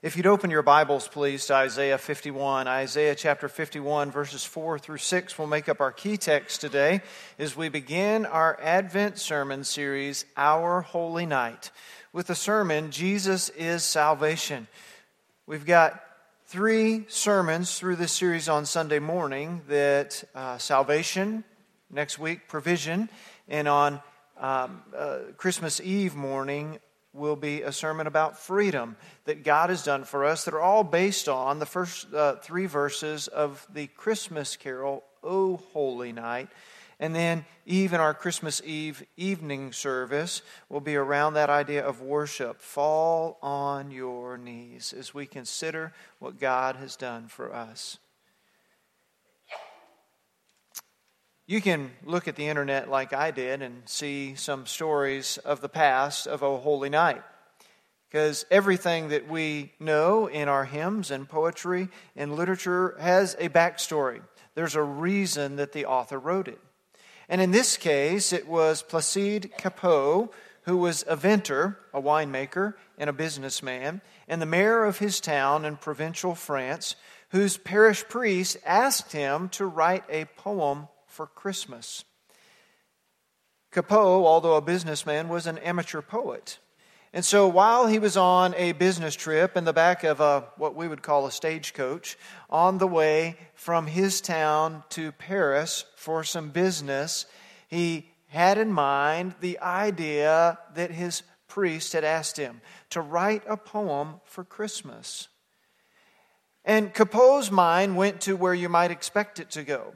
If you'd open your Bibles, please, to Isaiah 51. Isaiah chapter 51, verses 4 through 6 will make up our key text today as we begin our Advent sermon series, Our Holy Night, with the sermon, Jesus is Salvation. We've got three sermons through this series on Sunday morning that uh, salvation, next week, provision, and on um, uh, Christmas Eve morning, will be a sermon about freedom that God has done for us that are all based on the first uh, three verses of the Christmas carol, O Holy Night. And then, even our Christmas Eve evening service will be around that idea of worship. Fall on your knees as we consider what God has done for us. You can look at the internet like I did and see some stories of the past of O Holy Night. Because everything that we know in our hymns and poetry and literature has a backstory. There's a reason that the author wrote it. And in this case, it was Placide Cappeau, who was a vintner, a winemaker, and a businessman, and the mayor of his town in provincial France, whose parish priest asked him to write a poem for Christmas. Cappeau, although a businessman, was an amateur poet. And so while he was on a business trip in the back of a what we would call a stagecoach on the way from his town to Paris for some business, he had in mind the idea that his priest had asked him to write a poem for Christmas. And Cappeau's mind went to where you might expect it to go.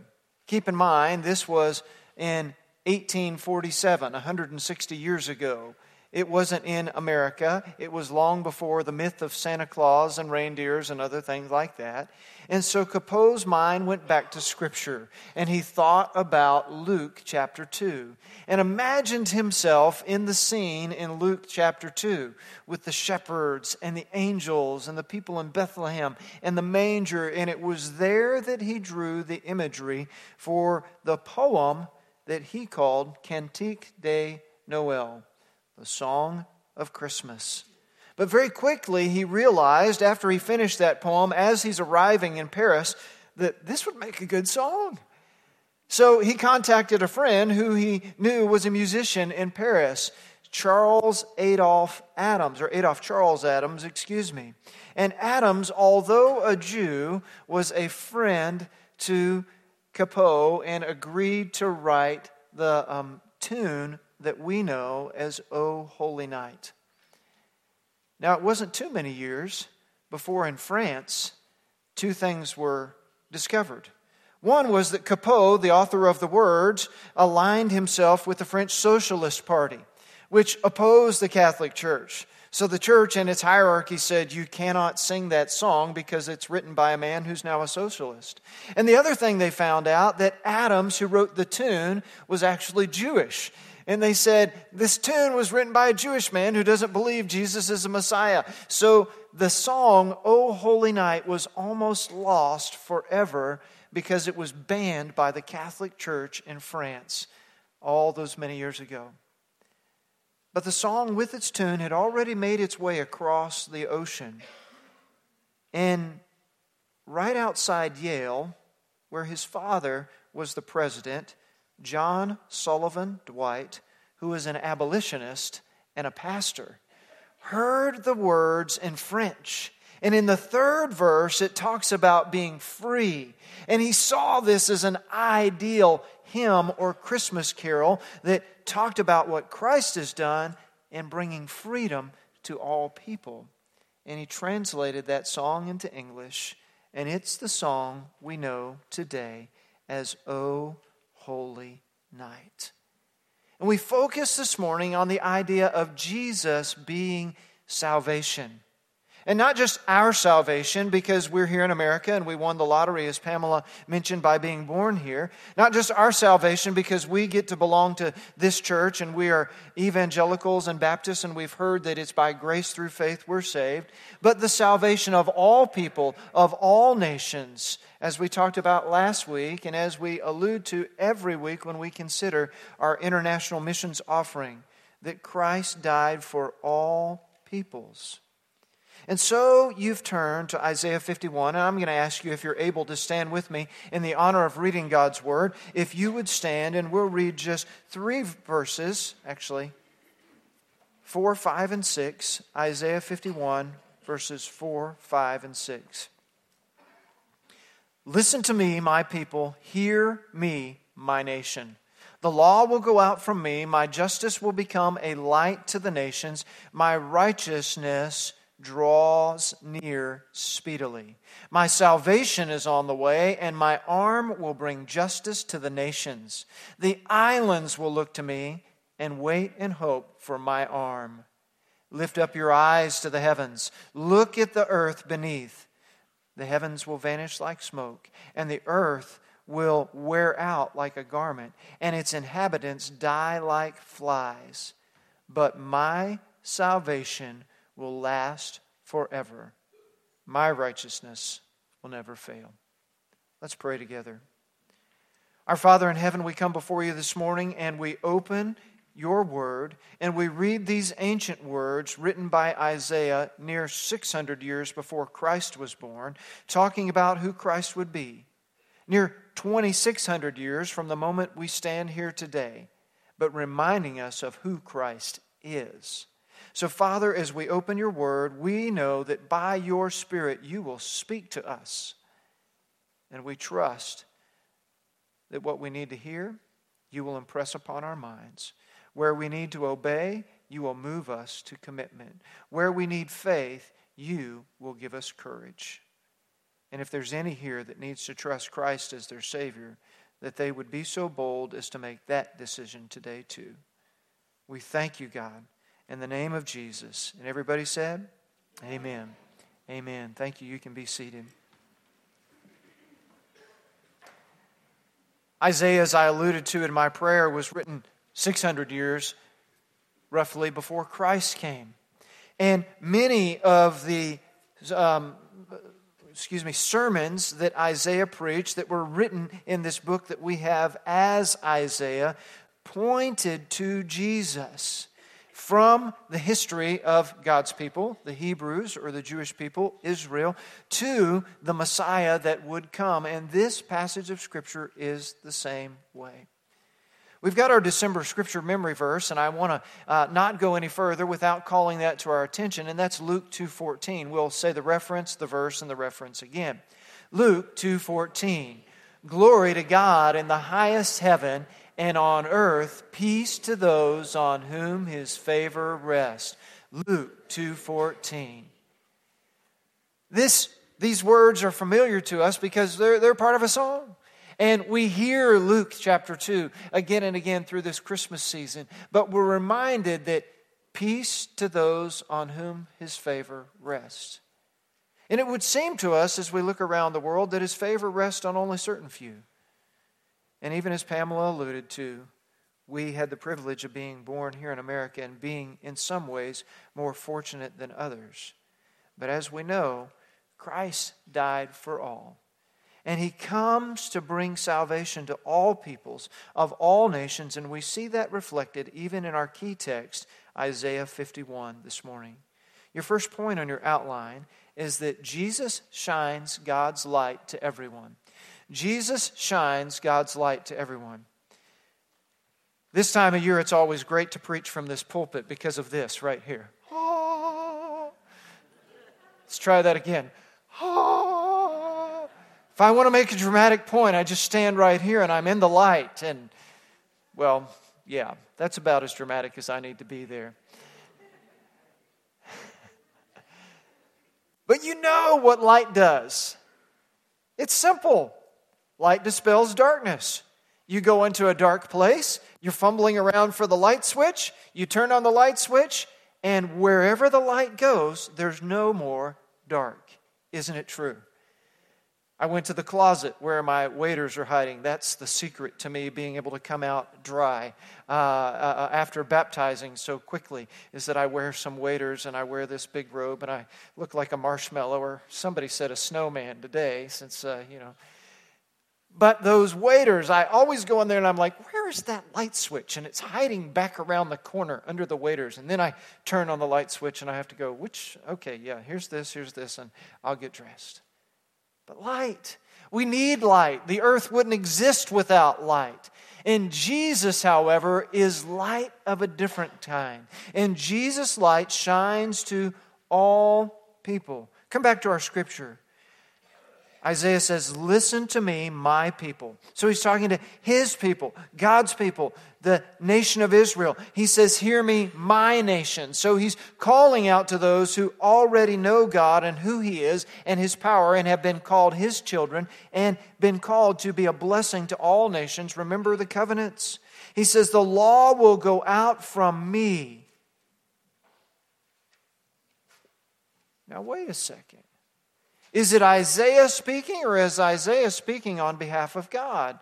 Keep in mind, this was in 1847, 160 years ago. It wasn't in America. It was long before the myth of Santa Claus and reindeers and other things like that. And so Cappeau's mind went back to Scripture and he thought about Luke chapter 2 and imagined himself in the scene in Luke chapter 2 with the shepherds and the angels and the people in Bethlehem and the manger. And it was there that he drew the imagery for the poem that he called Cantique de Noël the song of Christmas. But very quickly, he realized after he finished that poem, as he's arriving in Paris, that this would make a good song. So he contacted a friend who he knew was a musician in Paris, Charles Adolphe Adams, or Adolphe Charles Adams, excuse me. And Adams, although a Jew, was a friend to Cappeau and agreed to write the um, tune that we know as O Holy Night. Now, it wasn't too many years before in France, two things were discovered. One was that Cappeau, the author of the words, aligned himself with the French Socialist Party, which opposed the Catholic Church. So the church and its hierarchy said, You cannot sing that song because it's written by a man who's now a socialist. And the other thing they found out that Adams, who wrote the tune, was actually Jewish and they said, This tune was written by a Jewish man who doesn't believe Jesus is a Messiah. So the song, O Holy Night, was almost lost forever because it was banned by the Catholic Church in France all those many years ago. But the song with its tune had already made its way across the ocean. And right outside Yale, where his father was the president, John Sullivan Dwight, who is an abolitionist and a pastor, heard the words in French. And in the third verse, it talks about being free. And he saw this as an ideal hymn or Christmas carol that talked about what Christ has done in bringing freedom to all people. And he translated that song into English, and it's the song we know today as O holy night. And we focus this morning on the idea of Jesus being salvation. And not just our salvation, because we're here in America and we won the lottery, as Pamela mentioned, by being born here. Not just our salvation, because we get to belong to this church and we are evangelicals and Baptists and we've heard that it's by grace through faith we're saved. But the salvation of all people, of all nations, as we talked about last week and as we allude to every week when we consider our international missions offering, that Christ died for all peoples. And so you've turned to Isaiah 51, and I'm going to ask you if you're able to stand with me in the honor of reading God's word. If you would stand, and we'll read just three verses, actually, 4, 5, and 6. Isaiah 51, verses 4, 5, and 6. Listen to me, my people. Hear me, my nation. The law will go out from me. My justice will become a light to the nations. My righteousness draws near speedily. My salvation is on the way, and my arm will bring justice to the nations. The islands will look to me and wait in hope for my arm. Lift up your eyes to the heavens. Look at the earth beneath. The heavens will vanish like smoke, and the earth will wear out like a garment, and its inhabitants die like flies. But my salvation will last forever. My righteousness will never fail. Let's pray together. Our Father in heaven, we come before you this morning and we open your word and we read these ancient words written by Isaiah near 600 years before Christ was born, talking about who Christ would be. Near 2,600 years from the moment we stand here today, but reminding us of who Christ is. So, Father, as we open your word, we know that by your Spirit you will speak to us. And we trust that what we need to hear, you will impress upon our minds. Where we need to obey, you will move us to commitment. Where we need faith, you will give us courage. And if there's any here that needs to trust Christ as their Savior, that they would be so bold as to make that decision today, too. We thank you, God in the name of Jesus. And everybody said, Amen. Amen. Thank you. You can be seated. Isaiah, as I alluded to in my prayer, was written 600 years roughly before Christ came. And many of the um, excuse me, sermons that Isaiah preached that were written in this book that we have as Isaiah pointed to Jesus from the history of God's people, the Hebrews or the Jewish people, Israel, to the Messiah that would come. And this passage of Scripture is the same way. We've got our December scripture memory verse, and I want to uh, not go any further without calling that to our attention, and that's Luke 2.14. We'll say the reference, the verse, and the reference again. Luke 2.14. Glory to God in the highest heaven and on earth peace to those on whom his favor rests. Luke 2:14. This these words are familiar to us because they're, they're part of a song. And we hear Luke chapter 2 again and again through this Christmas season, but we're reminded that peace to those on whom his favor rests. And it would seem to us as we look around the world that his favor rests on only certain few. And even as Pamela alluded to, we had the privilege of being born here in America and being, in some ways, more fortunate than others. But as we know, Christ died for all. And he comes to bring salvation to all peoples of all nations. And we see that reflected even in our key text, Isaiah 51, this morning. Your first point on your outline is that Jesus shines God's light to everyone. Jesus shines God's light to everyone. This time of year, it's always great to preach from this pulpit because of this right here. Let's try that again. If I want to make a dramatic point, I just stand right here and I'm in the light. And, well, yeah, that's about as dramatic as I need to be there. But you know what light does. It's simple. Light dispels darkness. You go into a dark place, you're fumbling around for the light switch, you turn on the light switch, and wherever the light goes, there's no more dark. Isn't it true? I went to the closet where my waders are hiding. That's the secret to me being able to come out dry uh, uh, after baptizing so quickly, is that I wear some waders and I wear this big robe and I look like a marshmallow or somebody said a snowman today, since, uh, you know, But those waders, I always go in there and I'm like, where is that light switch? And it's hiding back around the corner under the waders. And then I turn on the light switch and I have to go, which, okay, yeah, here's this, here's this, and I'll get dressed. But light, we need light. The earth wouldn't exist without light. And Jesus, however, is light of a different kind. And Jesus' light shines to all people. Come back to our scripture. Isaiah says, Listen to me, my people. So he's talking to his people, God's people, the nation of Israel. He says, Hear me, my nation. So he's calling out to those who already know God and who he is and his power and have been called his children and been called to be a blessing to all nations. Remember the covenants. He says, The law will go out from me. Now, wait a second. Is it Isaiah speaking, or is Isaiah speaking on behalf of God?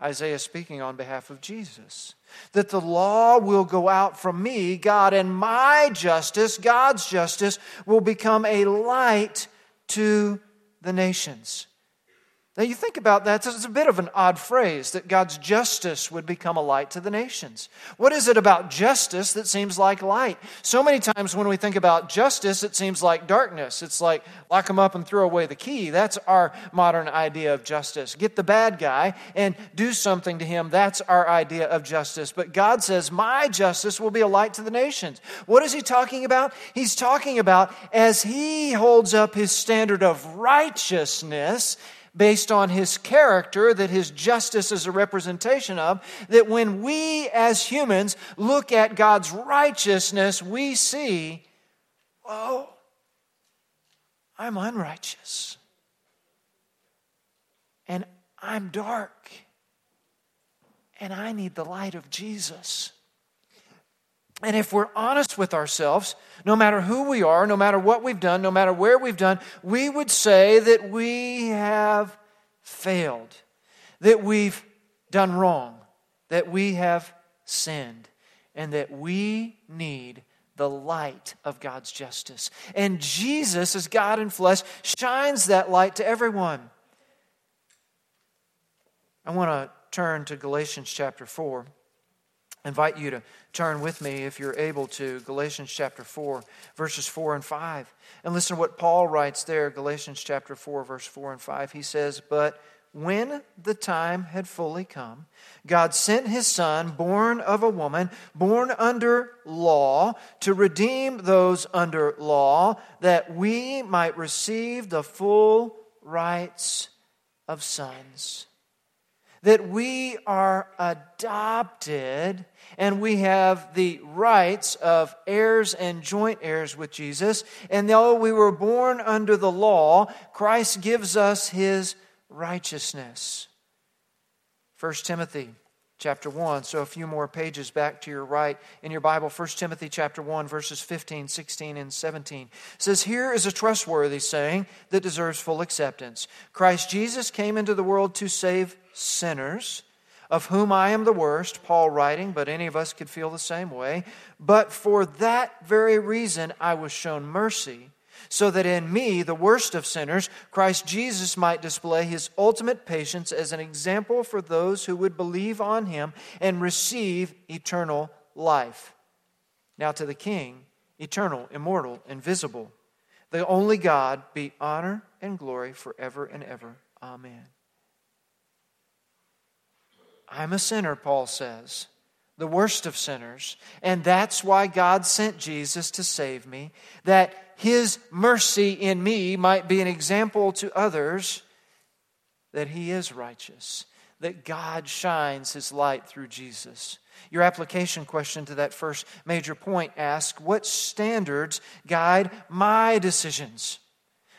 Isaiah speaking on behalf of Jesus. That the law will go out from me, God, and my justice, God's justice, will become a light to the nations. Now, you think about that, it's a bit of an odd phrase that God's justice would become a light to the nations. What is it about justice that seems like light? So many times when we think about justice, it seems like darkness. It's like lock them up and throw away the key. That's our modern idea of justice. Get the bad guy and do something to him. That's our idea of justice. But God says, My justice will be a light to the nations. What is He talking about? He's talking about as He holds up His standard of righteousness based on his character that his justice is a representation of, that when we as humans look at God's righteousness, we see, oh, I'm unrighteous. And I'm dark. And I need the light of Jesus. And if we're honest with ourselves, no matter who we are, no matter what we've done, no matter where we've done, we would say that we have failed, that we've done wrong, that we have sinned, and that we need the light of God's justice. And Jesus, as God in flesh, shines that light to everyone. I want to turn to Galatians chapter 4 invite you to turn with me, if you're able to, Galatians chapter 4, verses 4 and 5. And listen to what Paul writes there, Galatians chapter 4, verse 4 and 5. He says, But when the time had fully come, God sent his Son, born of a woman, born under law, to redeem those under law, that we might receive the full rights of sons that we are adopted and we have the rights of heirs and joint heirs with Jesus. And though we were born under the law, Christ gives us his righteousness. 1 Timothy chapter 1. So a few more pages back to your right in your Bible, 1 Timothy chapter 1, verses 15, 16, and 17. says, Here is a trustworthy saying that deserves full acceptance. Christ Jesus came into the world to save sinners, of whom I am the worst, Paul writing, but any of us could feel the same way. But for that very reason I was shown mercy so that in me, the worst of sinners, Christ Jesus might display his ultimate patience as an example for those who would believe on him and receive eternal life. Now to the King, eternal, immortal, invisible, the only God, be honor and glory forever and ever. Amen. I'm a sinner, Paul says the worst of sinners. And that's why God sent Jesus to save me, that his mercy in me might be an example to others that he is righteous, that God shines his light through Jesus. Your application question to that first major point asks What standards guide my decisions?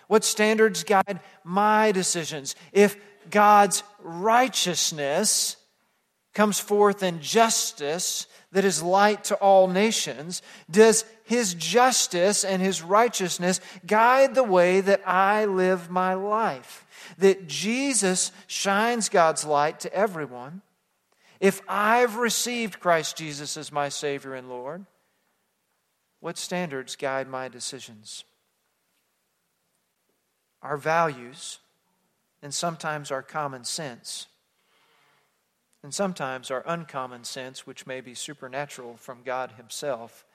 What standards guide my decisions? If God's righteousness comes forth in justice that is light to all nations, does his justice and his righteousness guide the way that I live my life? That Jesus shines God's light to everyone. If I've received Christ Jesus as my Savior and Lord, what standards guide my decisions? Our values and sometimes our common sense, and sometimes our uncommon sense, which may be supernatural from God Himself,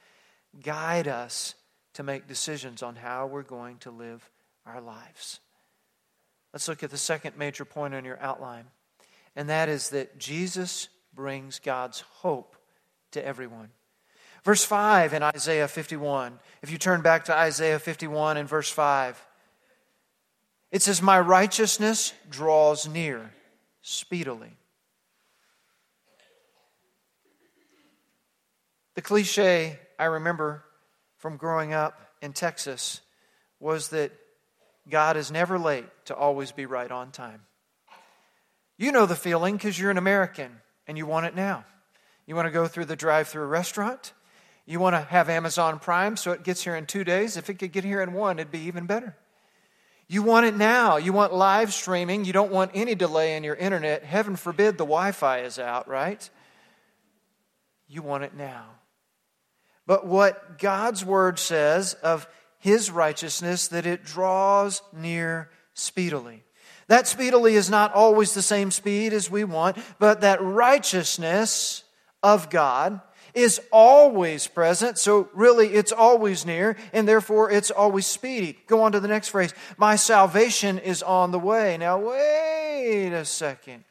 guide us to make decisions on how we're going to live our lives. Let's look at the second major point on your outline, and that is that Jesus brings God's hope to everyone. Verse 5 in Isaiah 51, if you turn back to Isaiah 51 and verse 5, it says, My righteousness draws near speedily. The cliche I remember from growing up in Texas was that God is never late to always be right on time. You know the feeling because you're an American and you want it now. You want to go through the drive through restaurant. You want to have Amazon Prime so it gets here in two days. If it could get here in one, it'd be even better. You want it now. You want live streaming. You don't want any delay in your internet. Heaven forbid the Wi Fi is out, right? You want it now. But what God's word says of his righteousness, that it draws near speedily. That speedily is not always the same speed as we want, but that righteousness of God is always present, so really it's always near, and therefore it's always speedy. Go on to the next phrase. My salvation is on the way. Now, wait a second.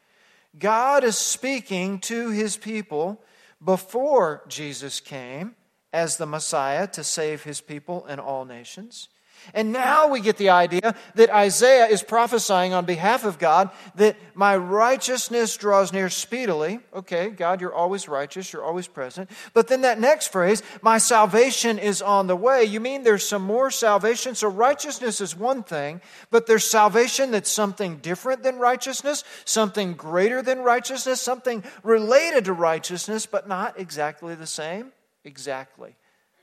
God is speaking to his people before Jesus came as the Messiah to save his people and all nations. And now we get the idea that Isaiah is prophesying on behalf of God that my righteousness draws near speedily. Okay, God, you're always righteous, you're always present. But then that next phrase, my salvation is on the way. You mean there's some more salvation? So righteousness is one thing, but there's salvation that's something different than righteousness, something greater than righteousness, something related to righteousness, but not exactly the same? Exactly.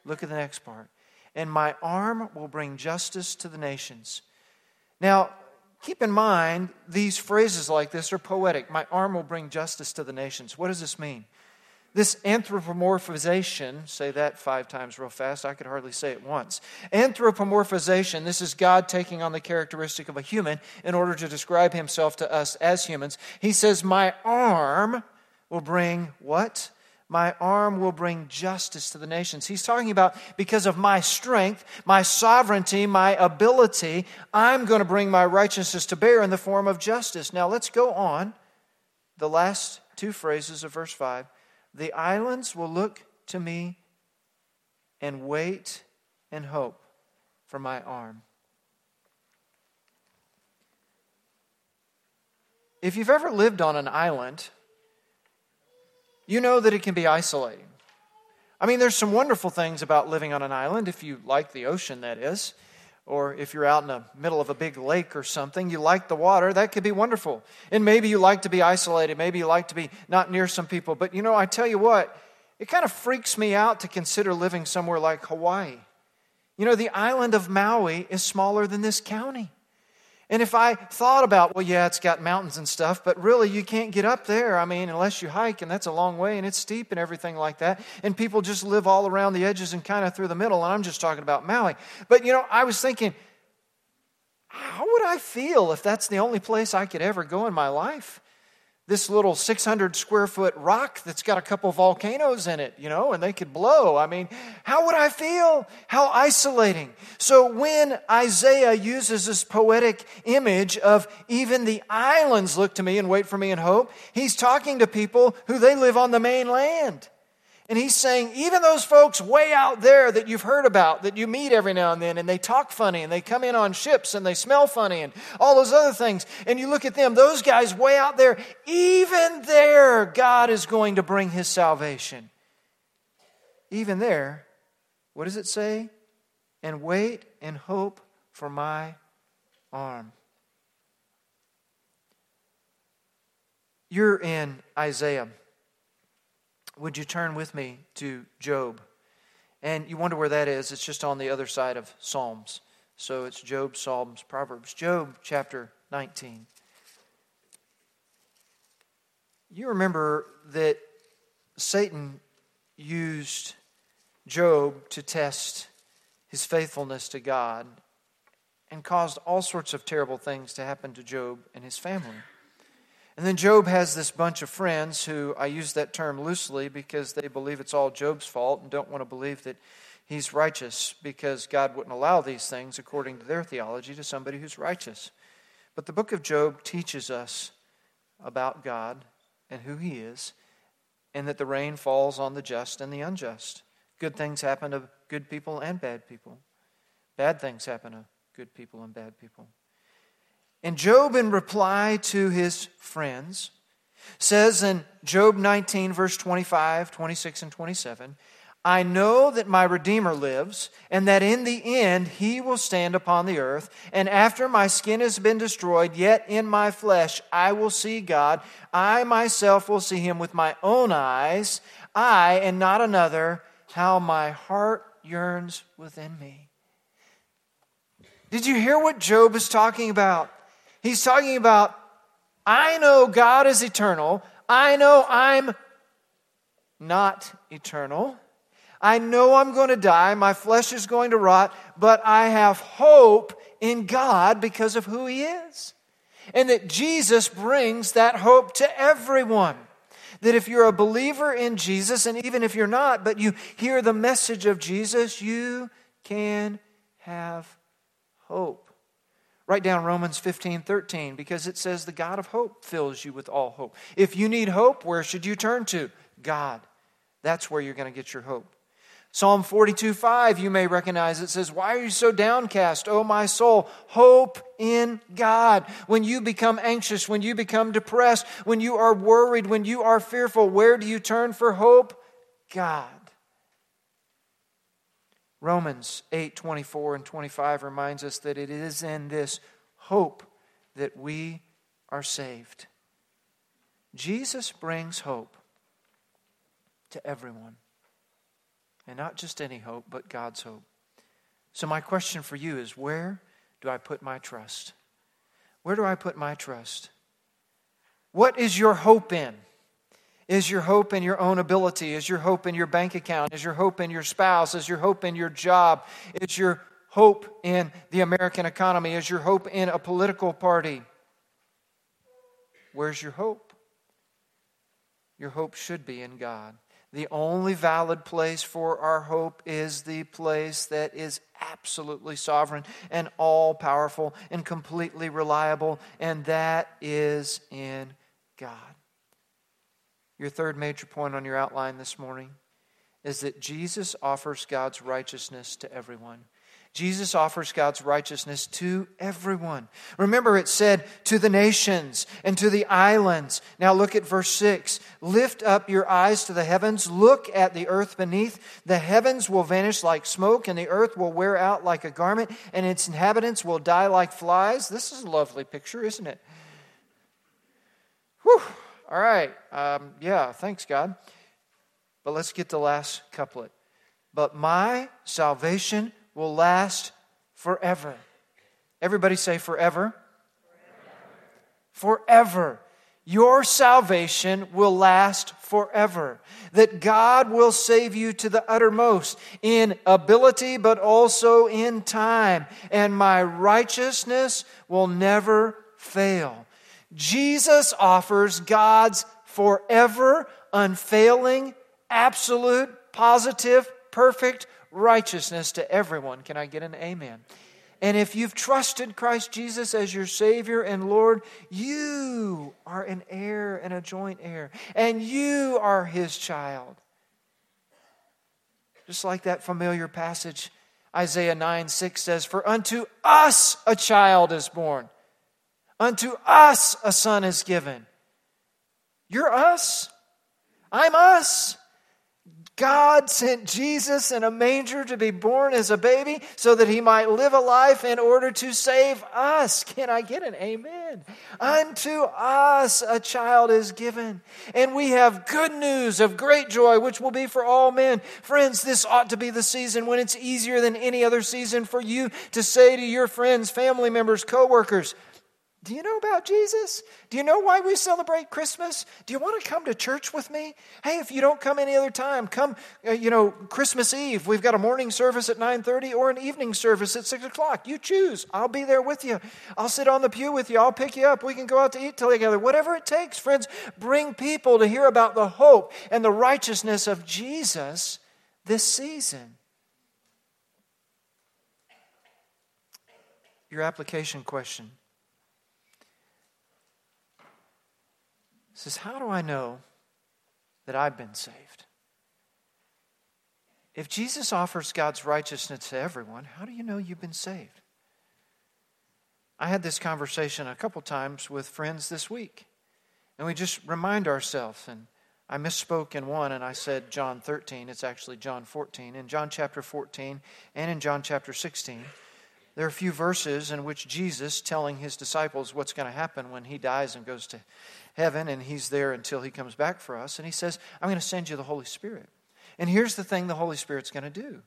Look at the next part and my arm will bring justice to the nations. Now, keep in mind, these phrases like this are poetic. My arm will bring justice to the nations. What does this mean? This anthropomorphization, say that five times real fast, I could hardly say it once. Anthropomorphization, this is God taking on the characteristic of a human in order to describe himself to us as humans. He says, My arm will bring what? My arm will bring justice to the nations. He's talking about because of my strength, my sovereignty, my ability, I'm going to bring my righteousness to bear in the form of justice. Now let's go on. The last two phrases of verse 5 The islands will look to me and wait and hope for my arm. If you've ever lived on an island, you know that it can be isolating. I mean, there's some wonderful things about living on an island, if you like the ocean, that is. Or if you're out in the middle of a big lake or something, you like the water, that could be wonderful. And maybe you like to be isolated, maybe you like to be not near some people. But you know, I tell you what, it kind of freaks me out to consider living somewhere like Hawaii. You know, the island of Maui is smaller than this county. And if I thought about, well, yeah, it's got mountains and stuff, but really you can't get up there. I mean, unless you hike, and that's a long way, and it's steep and everything like that. And people just live all around the edges and kind of through the middle. And I'm just talking about Maui. But, you know, I was thinking, how would I feel if that's the only place I could ever go in my life? This little 600 square foot rock that's got a couple volcanoes in it, you know, and they could blow. I mean, how would I feel? How isolating. So when Isaiah uses this poetic image of even the islands look to me and wait for me in hope, he's talking to people who they live on the mainland. And he's saying, even those folks way out there that you've heard about, that you meet every now and then, and they talk funny, and they come in on ships, and they smell funny, and all those other things, and you look at them, those guys way out there, even there, God is going to bring his salvation. Even there, what does it say? And wait and hope for my arm. You're in Isaiah would you turn with me to Job? And you wonder where that is. It's just on the other side of Psalms. So it's Job, Psalms, Proverbs. Job chapter 19. You remember that Satan used Job to test his faithfulness to God. and caused all sorts of terrible things to happen to Job and his family. And then Job has this bunch of friends who I use that term loosely because they believe it's all Job's fault and don't want to believe that he's righteous because God wouldn't allow these things, according to their theology, to somebody who's righteous. But the book of Job teaches us about God and who he is, and that the rain falls on the just and the unjust. Good things happen to good people and bad people. Bad things happen to good people and bad people. And Job, in reply to his friends, says in Job 19, verse 25, 26, and 27, I know that my Redeemer lives, and that in the end he will stand upon the earth. And after my skin has been destroyed, yet in my flesh I will see God. I myself will see him with my own eyes. I, and not another, how my heart yearns within me. Did you hear what Job is talking about? He's talking about, I know God is eternal. I know I'm not eternal. I know I'm going to die. My flesh is going to rot, but I have hope in God because of who He is. And that Jesus brings that hope to everyone. That if you're a believer in Jesus, and even if you're not, but you hear the message of Jesus, you can have hope. Write down Romans 15, 13, because it says the God of hope fills you with all hope. If you need hope, where should you turn to? God. That's where you're going to get your hope. Psalm 42, 5, you may recognize it says, Why are you so downcast, O my soul? Hope in God. When you become anxious, when you become depressed, when you are worried, when you are fearful, where do you turn for hope? God. Romans 8 24 and 25 reminds us that it is in this hope that we are saved. Jesus brings hope to everyone. And not just any hope, but God's hope. So, my question for you is where do I put my trust? Where do I put my trust? What is your hope in? Is your hope in your own ability? Is your hope in your bank account? Is your hope in your spouse? Is your hope in your job? Is your hope in the American economy? Is your hope in a political party? Where's your hope? Your hope should be in God. The only valid place for our hope is the place that is absolutely sovereign and all powerful and completely reliable, and that is in God. Your third major point on your outline this morning is that Jesus offers God's righteousness to everyone. Jesus offers God's righteousness to everyone. Remember, it said to the nations and to the islands. Now look at verse 6. Lift up your eyes to the heavens. Look at the earth beneath. The heavens will vanish like smoke, and the earth will wear out like a garment, and its inhabitants will die like flies. This is a lovely picture, isn't it? Whew. All right. Um, yeah, thanks, God. But let's get the last couplet. But my salvation will last forever. Everybody say forever. Forever. forever. Your salvation will last forever. That God will save you to the uttermost in ability, but also in time. And my righteousness will never fail. Jesus offers God's forever, unfailing, absolute, positive, perfect righteousness to everyone. Can I get an amen? And if you've trusted Christ Jesus as your Savior and Lord, you are an heir and a joint heir, and you are His child. Just like that familiar passage, Isaiah 9 6 says, For unto us a child is born. Unto us a son is given. You're us. I'm us. God sent Jesus in a manger to be born as a baby so that he might live a life in order to save us. Can I get an amen? Unto us a child is given. And we have good news of great joy, which will be for all men. Friends, this ought to be the season when it's easier than any other season for you to say to your friends, family members, coworkers, Do you know about Jesus? Do you know why we celebrate Christmas? Do you want to come to church with me? Hey, if you don't come any other time, come, uh, you know, Christmas Eve. We've got a morning service at 9.30 or an evening service at 6 o'clock. You choose. I'll be there with you. I'll sit on the pew with you. I'll pick you up. We can go out to eat together. Whatever it takes, friends, bring people to hear about the hope and the righteousness of Jesus this season. Your application question says, How do I know that I've been saved? If Jesus offers God's righteousness to everyone, how do you know you've been saved? I had this conversation a couple times with friends this week, and we just remind ourselves. And I misspoke in one, and I said John 13. It's actually John 14. In John chapter 14 and in John chapter 16, there are a few verses in which Jesus, telling his disciples what's going to happen when he dies and goes to heaven and he's there until he comes back for us. And he says, I'm going to send you the Holy Spirit. And here's the thing the Holy Spirit's going to do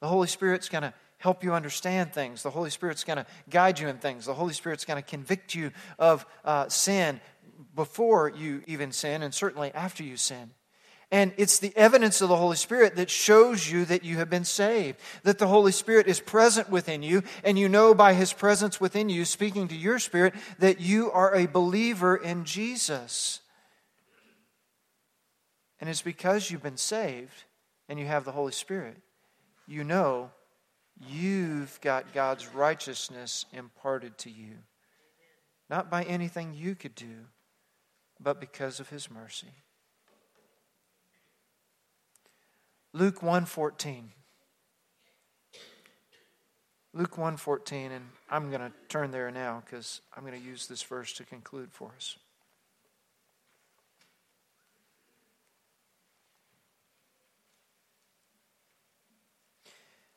the Holy Spirit's going to help you understand things. The Holy Spirit's going to guide you in things. The Holy Spirit's going to convict you of uh, sin before you even sin and certainly after you sin. And it's the evidence of the Holy Spirit that shows you that you have been saved, that the Holy Spirit is present within you, and you know by His presence within you, speaking to your spirit, that you are a believer in Jesus. And it's because you've been saved and you have the Holy Spirit, you know you've got God's righteousness imparted to you. Not by anything you could do, but because of His mercy. Luke 1:14. Luke 1:14 and I'm going to turn there now cuz I'm going to use this verse to conclude for us.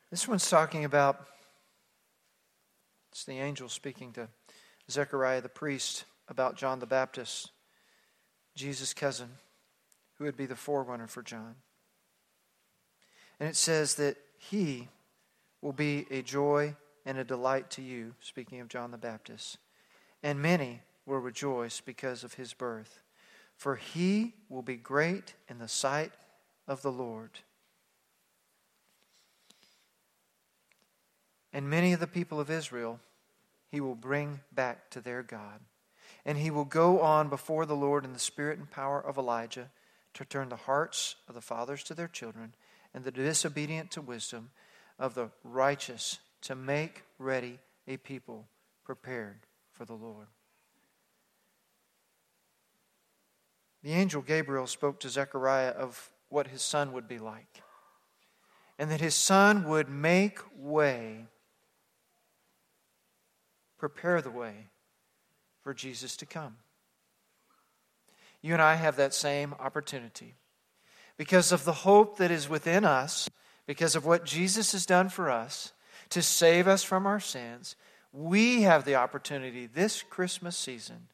This one's talking about it's the angel speaking to Zechariah the priest about John the Baptist, Jesus' cousin, who would be the forerunner for John. And it says that he will be a joy and a delight to you, speaking of John the Baptist. And many will rejoice because of his birth. For he will be great in the sight of the Lord. And many of the people of Israel he will bring back to their God. And he will go on before the Lord in the spirit and power of Elijah to turn the hearts of the fathers to their children and the disobedient to wisdom, of the righteous to make ready a people prepared for the Lord. The angel Gabriel spoke to Zechariah of what his son would be like, and that his son would make way, prepare the way for Jesus to come. You and I have that same opportunity because of the hope that is within us, because of what Jesus has done for us to save us from our sins, we have the opportunity this Christmas season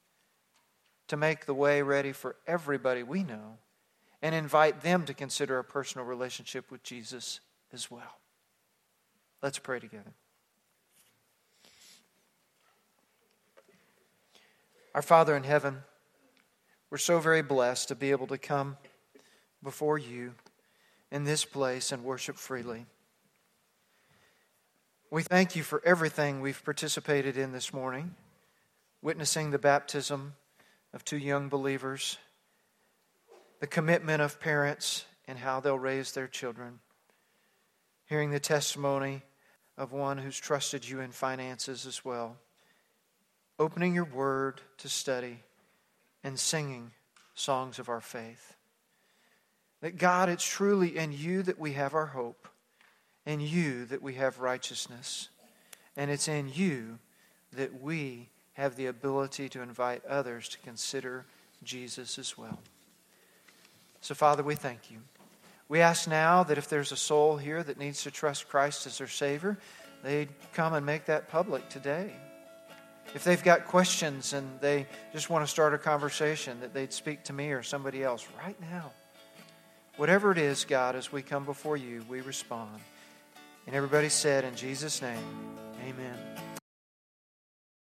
to make the way ready for everybody we know and invite them to consider a personal relationship with Jesus as well. Let's pray together. Our Father in heaven, we're so very blessed to be able to come before you in this place and worship freely. We thank you for everything we've participated in this morning, witnessing the baptism of two young believers, the commitment of parents and how they'll raise their children, hearing the testimony of one who's trusted you in finances as well, opening your word to study, and singing songs of our faith. That God, it's truly in you that we have our hope, in you that we have righteousness, and it's in you that we have the ability to invite others to consider Jesus as well. So, Father, we thank you. We ask now that if there's a soul here that needs to trust Christ as their Savior, they'd come and make that public today. If they've got questions and they just want to start a conversation, that they'd speak to me or somebody else right now. Whatever it is, God, as we come before you, we respond. And everybody said, in Jesus' name, amen.